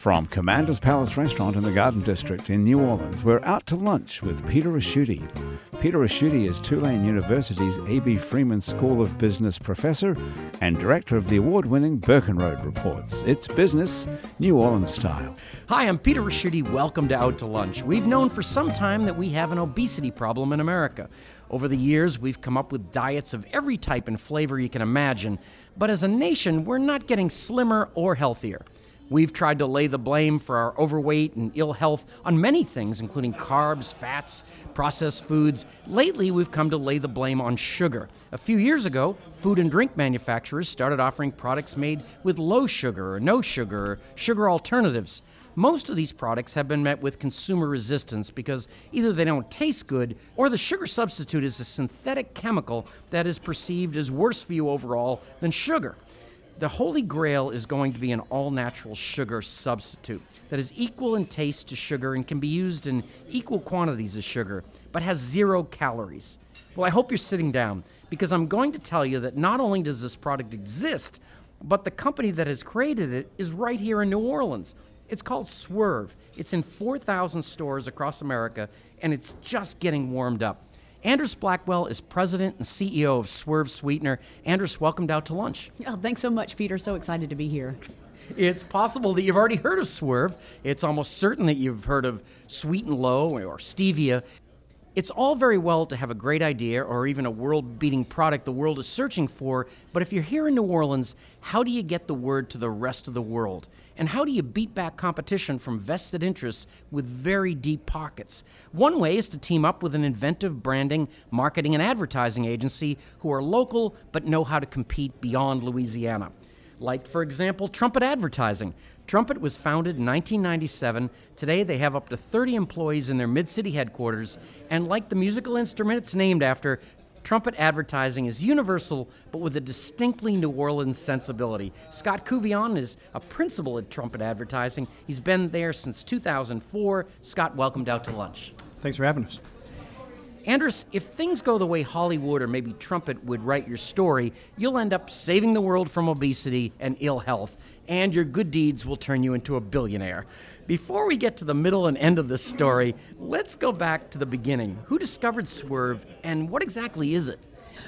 From Commander's Palace Restaurant in the Garden District in New Orleans, we're out to lunch with Peter Ricchiuti. Peter Ricchiuti is Tulane University's A.B. Freeman School of Business professor and director of the award winning Burkenroad Reports. It's business, New Orleans style. Hi, I'm Peter Ricchiuti. Welcome to Out to Lunch. We've known for some time that we have an obesity problem in America. Over the years, we've come up with diets of every type and flavor you can imagine, but as a nation, we're not getting slimmer or healthier. We've tried to lay the blame for our overweight and ill health on many things, including carbs, fats, processed foods. Lately, we've come to lay the blame on sugar. A few years ago, food and drink manufacturers started offering products made with low sugar or no sugar or sugar alternatives. Most of these products have been met with consumer resistance because either they don't taste good or the sugar substitute is a synthetic chemical that is perceived as worse for you overall than sugar. The Holy Grail is going to be an all natural sugar substitute that is equal in taste to sugar and can be used in equal quantities of sugar, but has zero calories. Well, I hope you're sitting down because I'm going to tell you that not only does this product exist, but the company that has created it is right here in New Orleans. It's called Swerve. It's in 4,000 stores across America, and it's just getting warmed up. Andress Blackwell is president and CEO of Swerve Sweetener. Anders, welcomed out to lunch. Oh, thanks so much, Peter. So excited to be here. It's possible that you've already heard of Swerve. It's almost certain that you've heard of Sweet and Low or Stevia. It's all very well to have a great idea or even a world beating product the world is searching for, but if you're here in New Orleans, how do you get the word to the rest of the world? And how do you beat back competition from vested interests with very deep pockets? One way is to team up with an inventive branding, marketing, and advertising agency who are local but know how to compete beyond Louisiana. Like, for example, Trumpet Advertising. Trumpet was founded in 1997. Today, they have up to 30 employees in their mid city headquarters, and like the musical instrument it's named after, Trumpet advertising is universal, but with a distinctly New Orleans sensibility. Scott Couvillon is a principal at Trumpet Advertising. He's been there since 2004. Scott, welcomed out to lunch. Thanks for having us. Andress, if things go the way Hollywood or maybe Trumpet would write your story, you'll end up saving the world from obesity and ill health, and your good deeds will turn you into a billionaire. Before we get to the middle and end of this story, let's go back to the beginning. Who discovered Swerve, and what exactly is it?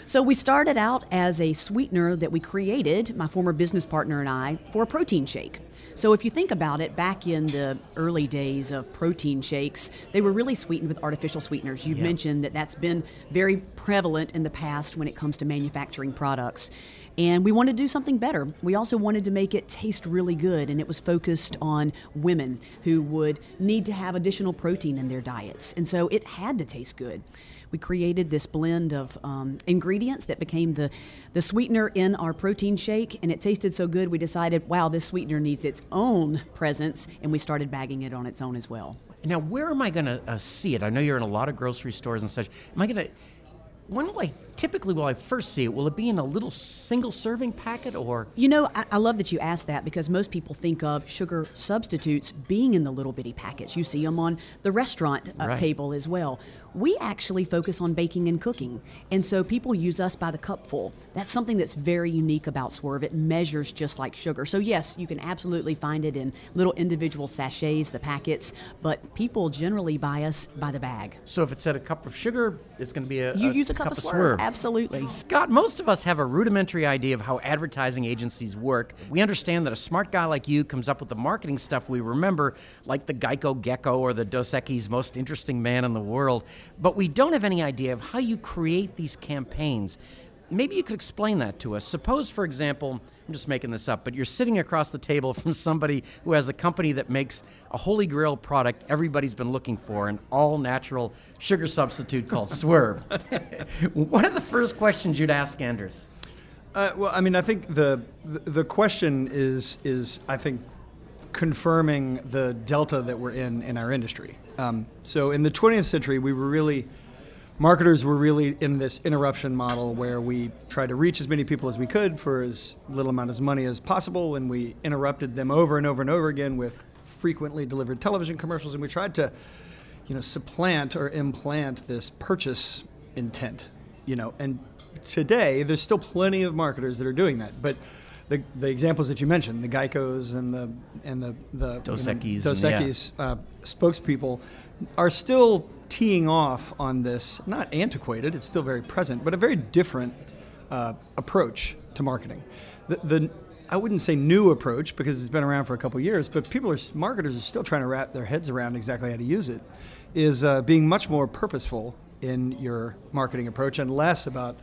So, we started out as a sweetener that we created, my former business partner and I, for a protein shake. So, if you think about it, back in the early days of protein shakes, they were really sweetened with artificial sweeteners. You've yeah. mentioned that that's been very prevalent in the past when it comes to manufacturing products. And we wanted to do something better. We also wanted to make it taste really good, and it was focused on women who would need to have additional protein in their diets. And so it had to taste good we created this blend of um, ingredients that became the, the sweetener in our protein shake, and it tasted so good we decided, wow, this sweetener needs its own presence, and we started bagging it on its own as well. Now, where am I going to uh, see it? I know you're in a lot of grocery stores and such. Am I going to when will I typically will I first see it? Will it be in a little single serving packet or? You know, I, I, love that you asked that because most people think of sugar substitutes being in the little bitty packets. You see them on the restaurant uh, right. table as well. We actually focus on baking and cooking, and so people use us by the cupful. That's something that's very unique about Swerve. It measures just like sugar. So yes, you can absolutely find it in little individual sachets, the packets, but people generally buy us by the bag. So if it said a cup of sugar, it's going to be a you a use a cup, cup of, swerve. swerve. Absolutely. Scott, most of us have a rudimentary idea of how advertising agencies work. We understand that a smart guy like you comes up with the marketing stuff we remember, like the Geico Gecko or the Dos Equis most interesting man in the world. But we don't have any idea of how you create these campaigns. Maybe you could explain that to us. Suppose, for example, I'm just making this up, but you're sitting across the table from somebody who has a company that makes a holy grail product everybody's been looking for, an all natural sugar substitute called Swerve. what are the first questions you'd ask Anders? Uh, well, I mean, I think the, the, the question is is I think confirming the delta that we're in in our industry. Um, so in the 20th century, we were really marketers were really in this interruption model where we tried to reach as many people as we could for as little amount of money as possible, and we interrupted them over and over and over again with frequently delivered television commercials, and we tried to, you know, supplant or implant this purchase intent, you know, and today there's still plenty of marketers that are doing that, but the, the examples that you mentioned, the Geicos and the and the the Dos you know, Equis Dos and- yeah. Equis, uh, spokespeople are still teeing off on this not antiquated, it's still very present, but a very different uh, approach to marketing. The, the I wouldn't say new approach because it's been around for a couple years, but people are marketers are still trying to wrap their heads around exactly how to use it. Is uh, being much more purposeful in your marketing approach and less about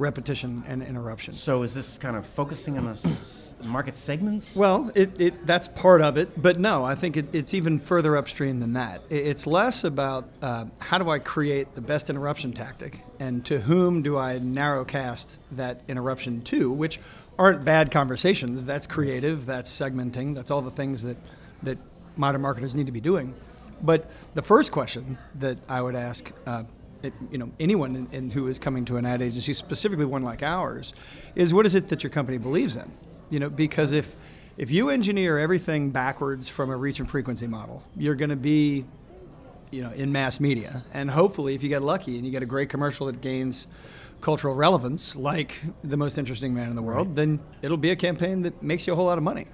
repetition and interruption. So is this kind of focusing on s- market segments? Well, it, it that's part of it, but no, I think it, it's even further upstream than that. It- it's less about uh, how do I create the best interruption tactic, and to whom do I narrowcast that interruption to, which aren't bad conversations. That's creative. That's segmenting. That's all the things that that modern marketers need to be doing. But the first question that I would ask. Uh, it, you know anyone in, in who is coming to an ad agency, specifically one like ours, is what is it that your company believes in? You know, because if if you engineer everything backwards from a reach and frequency model, you're going to be, you know, in mass media, and hopefully, if you get lucky and you get a great commercial that gains cultural relevance, like the most interesting man in the world, then it'll be a campaign that makes you a whole lot of money.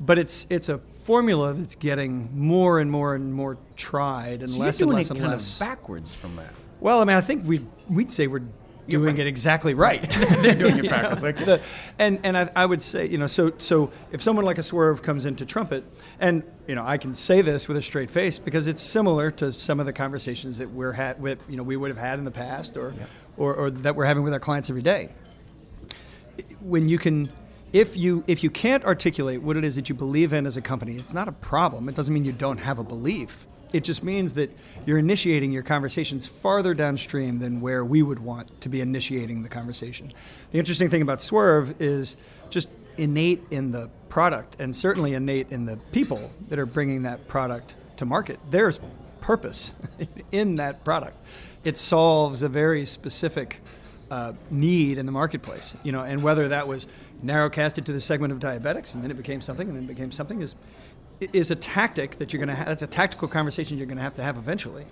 But it's it's a formula that's getting more and more and more tried and so less and less and less. backwards from that. Well, I mean, I think we we'd say we're doing it exactly right. They're doing it backwards. the- and and I, I would say, you know, so so if someone like a Swerve comes into Trumpet, and you know, I can say this with a straight face because it's similar to some of the conversations that we're had with, you know, we would have had in the past, or or, or that we're having with our clients every day. When you can. If you if you can't articulate what it is that you believe in as a company, it's not a problem. It doesn't mean you don't have a belief. It just means that you're initiating your conversations farther downstream than where we would want to be initiating the conversation. The interesting thing about Swerve is just innate in the product and certainly innate in the people that are bringing that product to market. There's purpose in that product. It solves a very specific uh, need in the marketplace, you know, and whether that was narrowcasted to the segment of diabetics and then it became something and then it became something is is a tactic that you're going to have. That's a tactical conversation you're going to have to have eventually.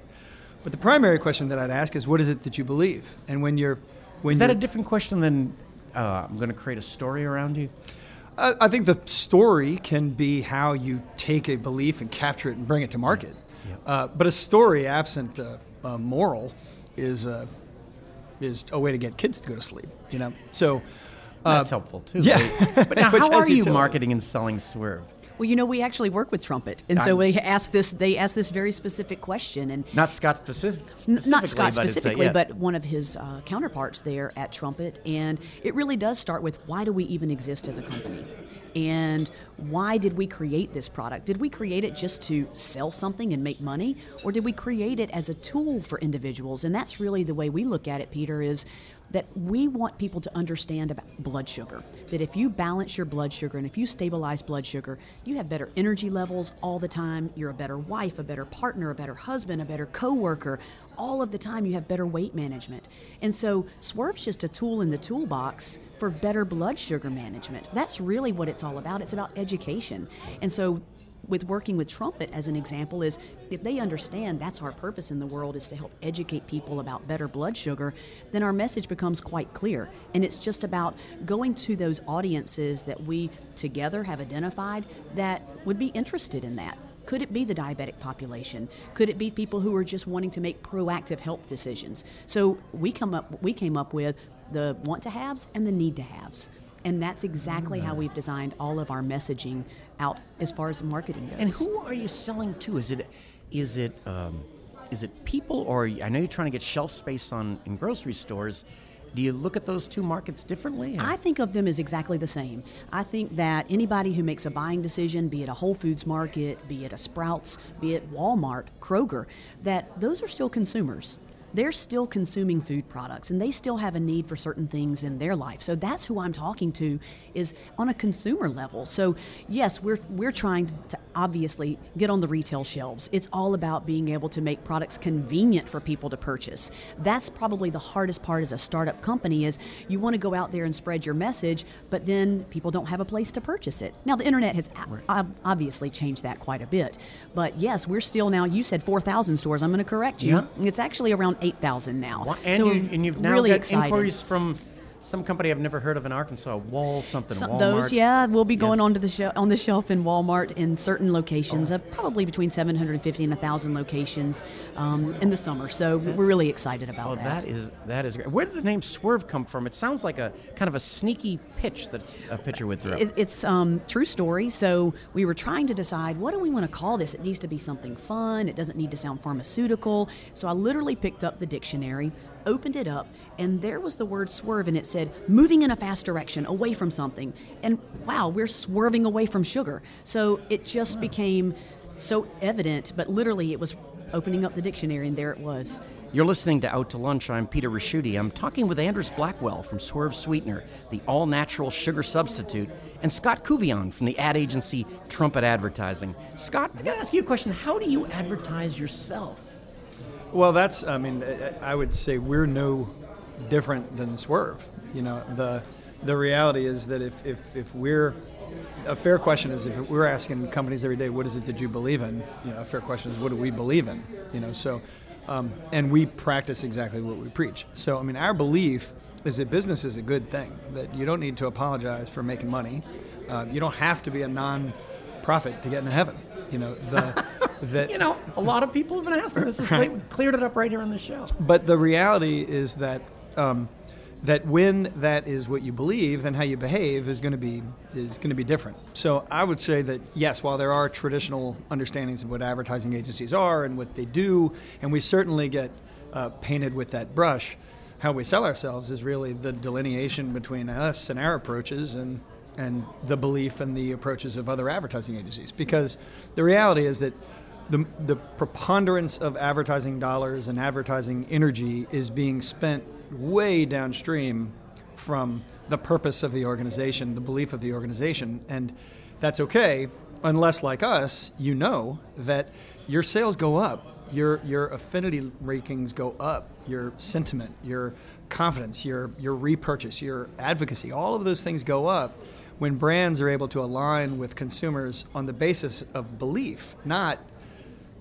But the primary question that I'd ask is, what is it that you believe? And when you're, when Is that a different question than uh, I'm going to create a story around you? I, I think the story can be how you take a belief and capture it and bring it to market. Uh, but a story absent a moral is uh, is a way to get kids to go to sleep. You know, so. Uh, That's helpful too. yeah. But now, how are you utility. marketing and selling Swerve? Well, you know, we actually work with Trumpet, and so we asked this. They asked this very specific question, and Not Scott specific, specifically. not Scott but it's a- specifically, yeah. but one of his uh, counterparts there at Trumpet. And it really does start with why do we even exist as a company? And why did we create this product? Did we create it just to sell something and make money? Or did we create it as a tool for individuals? And that's really the way we look at it, Peter, is that we want people to understand about blood sugar. That if you balance your blood sugar and if you stabilize blood sugar, you have better energy levels all the time. You're a better wife, a better partner, a better husband, a better coworker. All of the time, you have better weight management. And so, Swerve's just a tool in the toolbox for better blood sugar management. That's really what it's all about. It's about education. And so, with working with Trumpet as an example is if they understand that's our purpose in the world is to help educate people about better blood sugar, then our message becomes quite clear. And it's just about going to those audiences that we together have identified that would be interested in that. Could it be the diabetic population? Could it be people who are just wanting to make proactive health decisions? So we come up we came up with the want to haves and the need to haves. And that's exactly how mm. we've designed all of our messaging out as far as marketing goes. And who are you selling to? Is it is it um, is it people or I know you're trying to get shelf space on in grocery stores. Do you look at those two markets differently? I think of them as exactly the same. I think that anybody who makes a buying decision, be it a Whole Foods market, be it a Sprouts, be it Walmart, Kroger, that those are still consumers. They're still consuming food products and they still have a need for certain things in their life. So that's who I'm talking to is on a consumer level. So yes, we're we're trying to obviously get on the retail shelves. It's all about being able to make products convenient for people to purchase. That's probably the hardest part as a startup company is you want to go out there and spread your message, but then people don't have a place to purchase it. Now the internet has obviously changed that quite a bit. But yes, we're still now you said 4,000 stores. I'm going to correct you. Yeah. It's actually around 8,000 now. And, so you, and you've now really got excited. inquiries from some company I've never heard of in Arkansas, Wall something. Walmart. Those, yeah, we'll be going yes. onto the shelf on the shelf in Walmart in certain locations, oh. uh, probably between 750 and 1,000 locations um, in the summer. So that's, we're really excited about oh, that. that is that is great. Where did the name Swerve come from? It sounds like a kind of a sneaky pitch that's a pitcher would throw. It, it's um, true story. So we were trying to decide what do we want to call this. It needs to be something fun. It doesn't need to sound pharmaceutical. So I literally picked up the dictionary, opened it up, and there was the word swerve, and it said moving in a fast direction away from something. And wow, we're swerving away from sugar. So it just became so evident, but literally it was opening up the dictionary, and there it was. You're listening to Out to Lunch. I'm Peter Ricchiuti. I'm talking with Andress Blackwell from Swerve Sweetener, the all natural sugar substitute, and Scott Couvillon from the ad agency Trumpet Advertising. Scott, I gotta ask you a question. How do you advertise yourself? Well, that's, I mean, I would say we're no different than Swerve. You know, the the reality is that if, if, if we're a fair question is if we're asking companies every day, what is it that you believe in? You know, a fair question is what do we believe in? You know, so um, and we practice exactly what we preach. So I mean, our belief is that business is a good thing. That you don't need to apologize for making money. Uh, you don't have to be a non-profit to get into heaven. You know the. that you know a lot of people have been asking. This is we cleared it up right here on the show. But the reality is that um, that when that is what you believe, then how you behave is going to be is going to be different. So I would say that yes, while there are traditional understandings of what advertising agencies are and what they do, and we certainly get uh, painted with that brush, how we sell ourselves is really the delineation between us and our approaches and and the belief and the approaches of other advertising agencies. Because the reality is that the, the preponderance of advertising dollars and advertising energy is being spent way downstream from the purpose of the organization, the belief of the organization. And that's okay, unless, like us, you know that your sales go up, your, your affinity rankings go up, your sentiment, your confidence, your, your repurchase, your advocacy, all of those things go up when brands are able to align with consumers on the basis of belief, not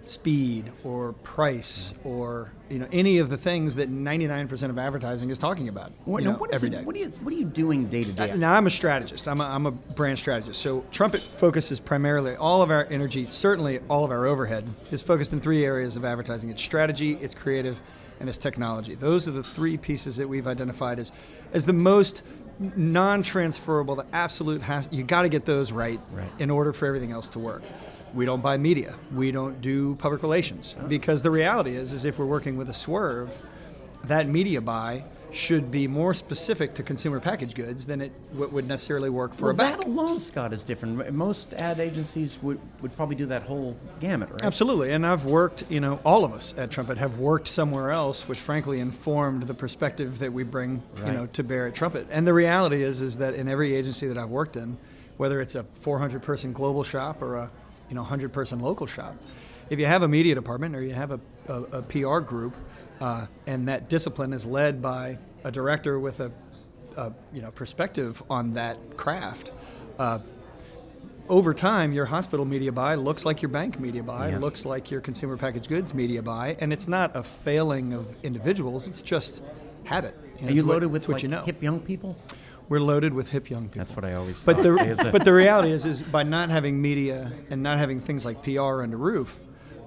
speed or price or you know any of the things that 99% of advertising is talking about what, know, what, is every it, what, are you, what are you doing day to day? Uh, now I'm a strategist. I'm a, I'm a brand strategist. So Trumpet focuses primarily all of our energy, certainly all of our overhead, is focused in three areas of advertising. It's strategy, it's creative, and it's technology. Those are the three pieces that we've identified as as the most non-transferable. The absolute has you got to get those right, right in order for everything else to work we don't buy media. We don't do public relations because the reality is, is if we're working with a swerve, that media buy should be more specific to consumer packaged goods than it w- would necessarily work for well, a bank. That alone, Scott, is different. Most ad agencies would, would probably do that whole gamut, right? Absolutely. And I've worked, you know, all of us at Trumpet have worked somewhere else, which frankly informed the perspective that we bring, right. you know, to bear at Trumpet. And the reality is, is that in every agency that I've worked in, whether it's a 400 person global shop or a you know 100 person local shop. If you have a media department or you have a, a, a PR group, uh, and that discipline is led by a director with a, a you know perspective on that craft. Uh, over time, your hospital media buy looks like your bank media buy, yeah. looks like your consumer packaged goods media buy, and it's not a failing of individuals; it's just habit. You know, Are you loaded what, with what like you know. hip young people? We're loaded with hip young people. That's what I always. But the but the reality is, is by not having media and not having things like PR under roof,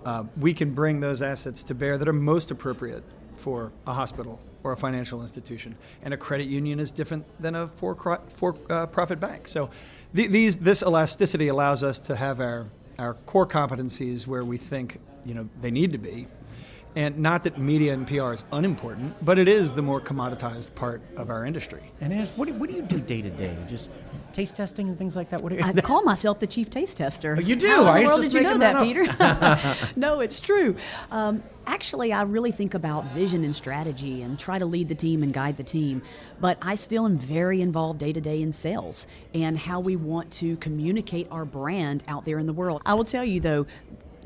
uh, we can bring those assets to bear that are most appropriate for a hospital or a financial institution. And a credit union is different than a for for uh, profit bank. So th- these this elasticity allows us to have our our core competencies where we think you know they need to be And not that media and PR is unimportant, but it is the more commoditized part of our industry. And Anders, what do, what do you do day to day? Just taste testing and things like that? What are you, I call myself the chief taste tester. Oh, you do? How I in the world just did you know that, that Peter? no, it's true. Um, actually, I really think about vision and strategy and try to lead the team and guide the team. But I still am very involved day to day in sales and how we want to communicate our brand out there in the world. I will tell you though,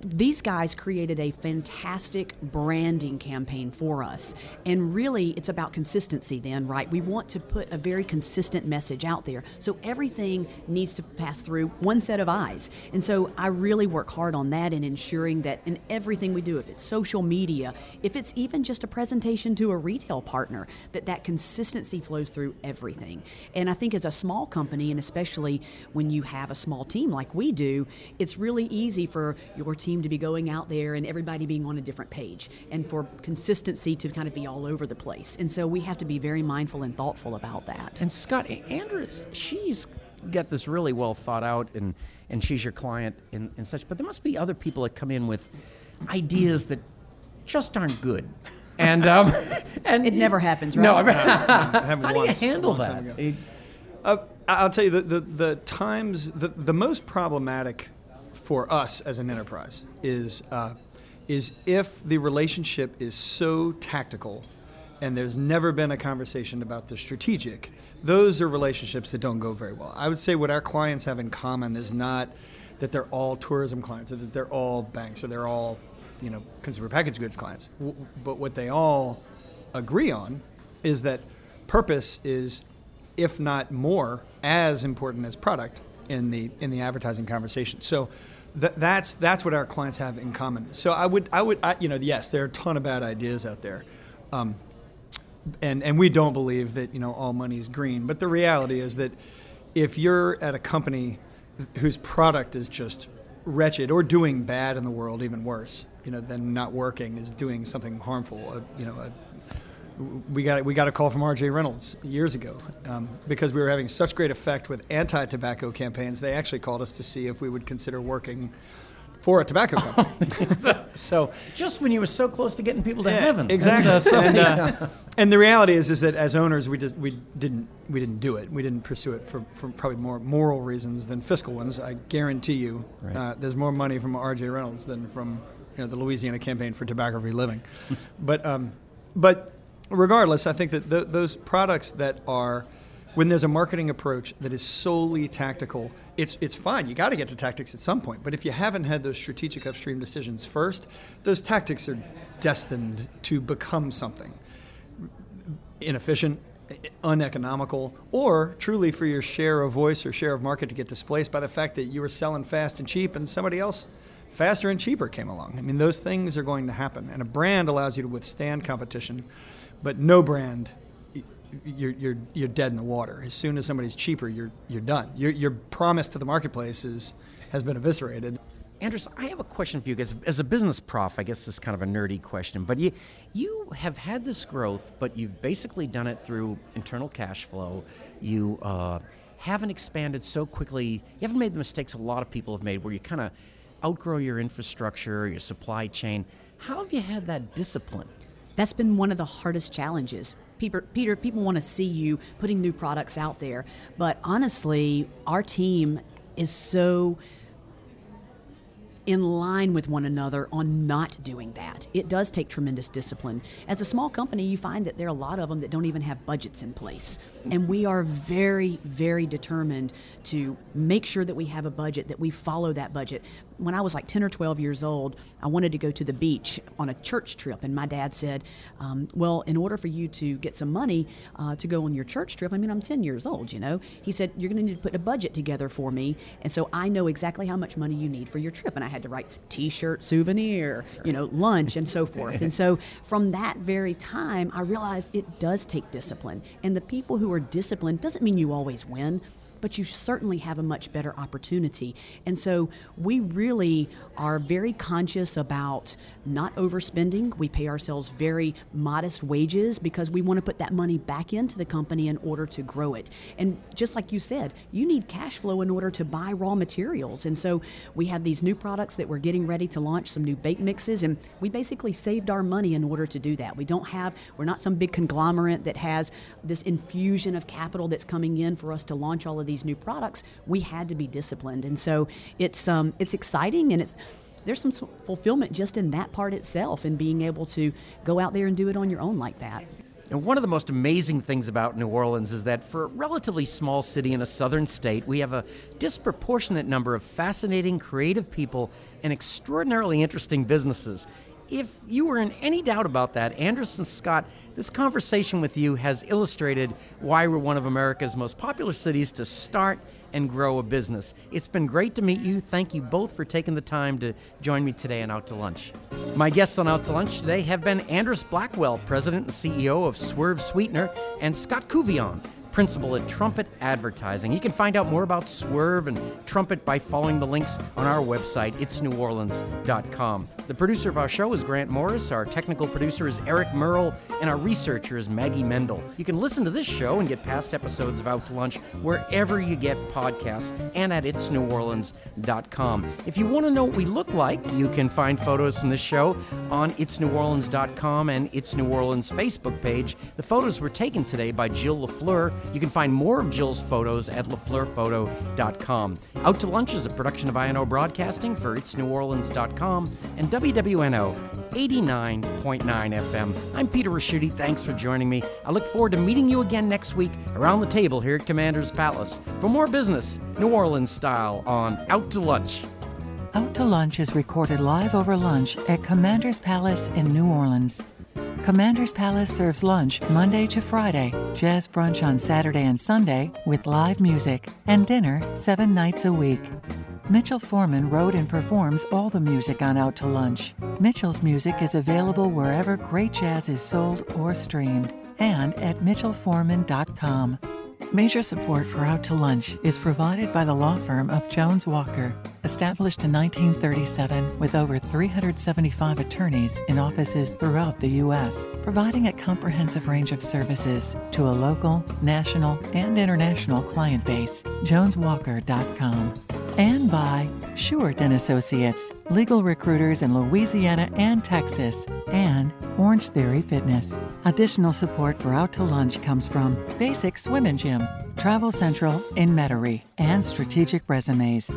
these guys created a fantastic branding campaign for us. And really, it's about consistency, then, right? We want to put a very consistent message out there. So everything needs to pass through one set of eyes. And so I really work hard on that and ensuring that in everything we do, if it's social media, if it's even just a presentation to a retail partner, that that consistency flows through everything. And I think as a small company, and especially when you have a small team like we do, it's really easy for your team to be going out there and everybody being on a different page and for consistency to kind of be all over the place. And so we have to be very mindful and thoughtful about that. And Scott, Andrews, she's got this really well thought out and, and she's your client and, and such, but there must be other people that come in with ideas that just aren't good. And um, and It never happens, right? No, I mean, happened how do you once, a handle that? Uh, I'll tell you the, the, the times the, the most problematic for us as an enterprise is uh, is if the relationship is so tactical and there's never been a conversation about the strategic. Those are relationships that don't go very well. I would say what our clients have in common is not that they're all tourism clients or that they're all banks or they're all you know consumer packaged goods clients. W- But what they all agree on is that purpose is if not more, as important as product in the in the advertising conversation. So th- that's that's what our clients have in common. So I would I would I, you know yes, there are a ton of bad ideas out there. Um, and and we don't believe that you know all money is green, but the reality is that if you're at a company whose product is just wretched or doing bad in the world, even worse, you know, than not working is doing something harmful. Uh, you know, a, we got we got a call from R.J. Reynolds years ago um, because we were having such great effect with anti-tobacco campaigns. They actually called us to see if we would consider working for a tobacco company. so Just when you were so close to getting people to yeah, heaven. exactly. Uh, so- and, uh, and the reality is, is that as owners, we just we didn't we didn't do it. We didn't pursue it for, for probably more moral reasons than fiscal ones. I guarantee you, Right. uh, there's more money from R.J. Reynolds than from you know the Louisiana campaign for tobacco-free living. but um, but regardless, I think that th- those products that are when there's a marketing approach that is solely tactical, it's it's fine. You got to get to tactics at some point. But if you haven't had those strategic upstream decisions first, those tactics are destined to become something inefficient, uneconomical, or truly for your share of voice or share of market to get displaced by the fact that you were selling fast and cheap and somebody else faster and cheaper came along. I mean, those things are going to happen. And a brand allows you to withstand competition, but no brand. You're, you're, you're dead in the water. As soon as somebody's cheaper, you're, you're done. Your, your promise to the marketplace is, has been eviscerated. Andress, I have a question for you. As, as a business prof, I guess this is kind of a nerdy question, but you you have had this growth, but you've basically done it through internal cash flow. You uh, haven't expanded so quickly. You haven't made the mistakes a lot of people have made, where you kind of outgrow your infrastructure, your supply chain. How have you had that discipline? That's been one of the hardest challenges. Peter, Peter people want to see you putting new products out there, but honestly, our team is so in line with one another on not doing that. It does take tremendous discipline. As a small company, you find that there are a lot of them that don't even have budgets in place. And we are very, very determined to make sure that we have a budget, that we follow that budget. When I was like 10 or 12 years old, I wanted to go to the beach on a church trip, and my dad said, um, Well, in order for you to get some money uh, to go on your church trip, I mean, I'm 10 years old, you know, he said, You're going to need to put a budget together for me. And so I know exactly how much money you need for your trip. And I had to write t shirt, souvenir, you know, lunch, and so forth. And so from that very time, I realized it does take discipline. And the people who are disciplined doesn't mean you always win. But you certainly have a much better opportunity. And so we really are very conscious about not overspending. We pay ourselves very modest wages because we want to put that money back into the company in order to grow it. And just like you said, you need cash flow in order to buy raw materials. And so we have these new products that we're getting ready to launch, some new bake mixes, and we basically saved our money in order to do that. We don't have, we're not some big conglomerate that has this infusion of capital that's coming in for us to launch all of these new products. We had to be disciplined. And so it's, um, it's exciting and it's, there's some fulfillment just in that part itself and being able to go out there and do it on your own like that. And one of the most amazing things about New Orleans is that for a relatively small city in a southern state, we have a disproportionate number of fascinating, creative people and extraordinarily interesting businesses. If you were in any doubt about that, Anderson Scott, this conversation with you has illustrated why we're one of America's most popular cities to start and grow a business. It's been great to meet you. Thank you both for taking the time to join me today on Out to Lunch. My guests on Out to Lunch today have been Andress Blackwell, President and CEO of Swerve Sweetener, and Scott Couvillon, principal at Trumpet Advertising. You can find out more about Swerve and Trumpet by following the links on our website, itsneworleans.com. The producer of our show is Grant Morris, our technical producer is Eric Merle, and our researcher is Maggie Mendel. You can listen to this show and get past episodes of Out to Lunch wherever you get podcasts and at itsneworleans.com. If you want to know what we look like, you can find photos from this show on itsneworleans.com and It's New Orleans Facebook page. The photos were taken today by Jill LaFleur. You can find more of Jill's photos at lafleurphoto.com. Out to Lunch is a production of INO Broadcasting for itsneworleans.com and WWNO 89.9 FM. I'm Peter Ricchiuti. Thanks for joining me. I look forward to meeting you again next week around the table here at Commander's Palace for more business, New Orleans style, on Out to Lunch. Out to Lunch is recorded live over lunch at Commander's Palace in New Orleans. Commander's Palace serves lunch Monday to Friday, jazz brunch on Saturday and Sunday with live music, and dinner seven nights a week. Mitchell Foreman wrote and performs all the music on Out to Lunch. Mitchell's music is available wherever great jazz is sold or streamed and at mitchellforeman.com. Major support for Out to Lunch is provided by the law firm of Jones Walker, established in 1937 with over 375 attorneys in offices throughout the U.S., providing a comprehensive range of services to a local, national, and international client base. JonesWalker.com. And by Short and Associates, legal recruiters in Louisiana and Texas, and Orange Theory Fitness. Additional support for Out to Lunch comes from Basic Swim and Gym, Travel Central in Metairie, and Strategic Resumes.